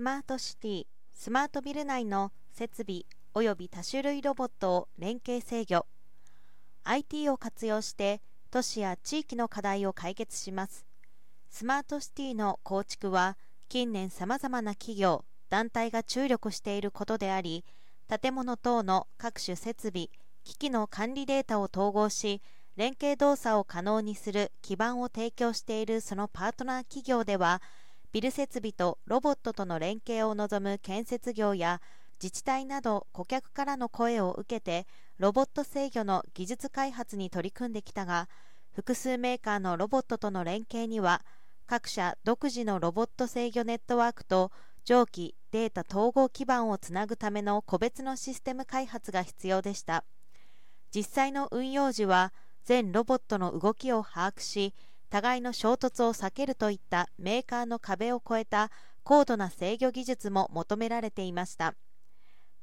スマートシティスマートビル内の設備及び多種類ロボットを連携制御。IT を活用して都市や地域の課題を解決します。スマートシティの構築は近年さまざまな企業団体が注力していることであり建物等の各種設備機器の管理データを統合し連携動作を可能にする基盤を提供しているそのパートナー企業ではビル設備とロボットとの連携を望む建設業や自治体など顧客からの声を受けてロボット制御の技術開発に取り組んできたが複数メーカーのロボットとの連携には各社独自のロボット制御ネットワークと蒸気データ統合基盤をつなぐための個別のシステム開発が必要でした。実際の運用時は全ロボットの動きを把握し互いの衝突を避けるといったメーカーの壁を越えた高度な制御技術も求められていました。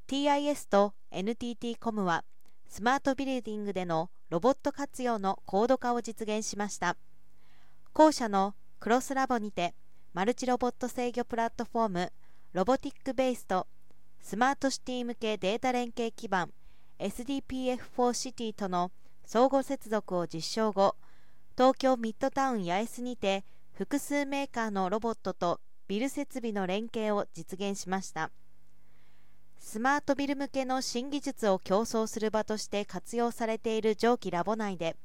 TIS と NTT コムはスマートビルディングでのロボット活用の高度化を実現しました。後者のクロスラボにてマルチロボット制御プラットフォームロボティックベースとスマートシティ向けデータ連携基盤 SDPF4 シティとの相互接続を実証後東京ミッドタウン八重洲にて複数メーカーのロボットとビル設備の連携を実現しました。スマートビル向けの新技術を競争する場として活用されている蒸気ラボ内で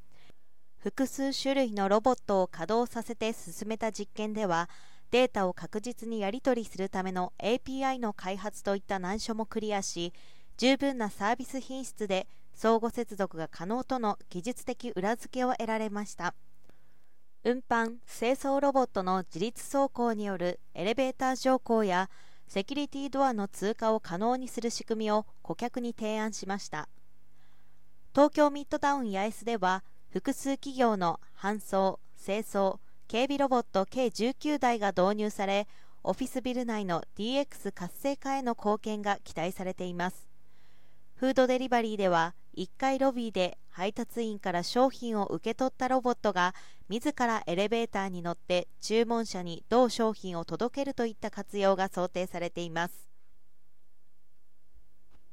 複数種類のロボットを稼働させて進めた実験ではデータを確実にやり取りするための API の開発といった難所もクリアし十分なサービス品質で相互接続が可能との技術的裏付けを得られました。運搬・清掃ロボットの自立走行によるエレベーター乗降やセキュリティドアの通過を可能にする仕組みを顧客に提案しました。東京ミッドタウン八重洲では複数企業の搬送・清掃・警備ロボット計19台が導入されオフィスビル内の DX 活性化への貢献が期待されています。フードデリバリーでは1階ロビーで配達員から商品を受け取ったロボットが自らエレベーターに乗って注文者に同商品を届けるといった活用が想定されています。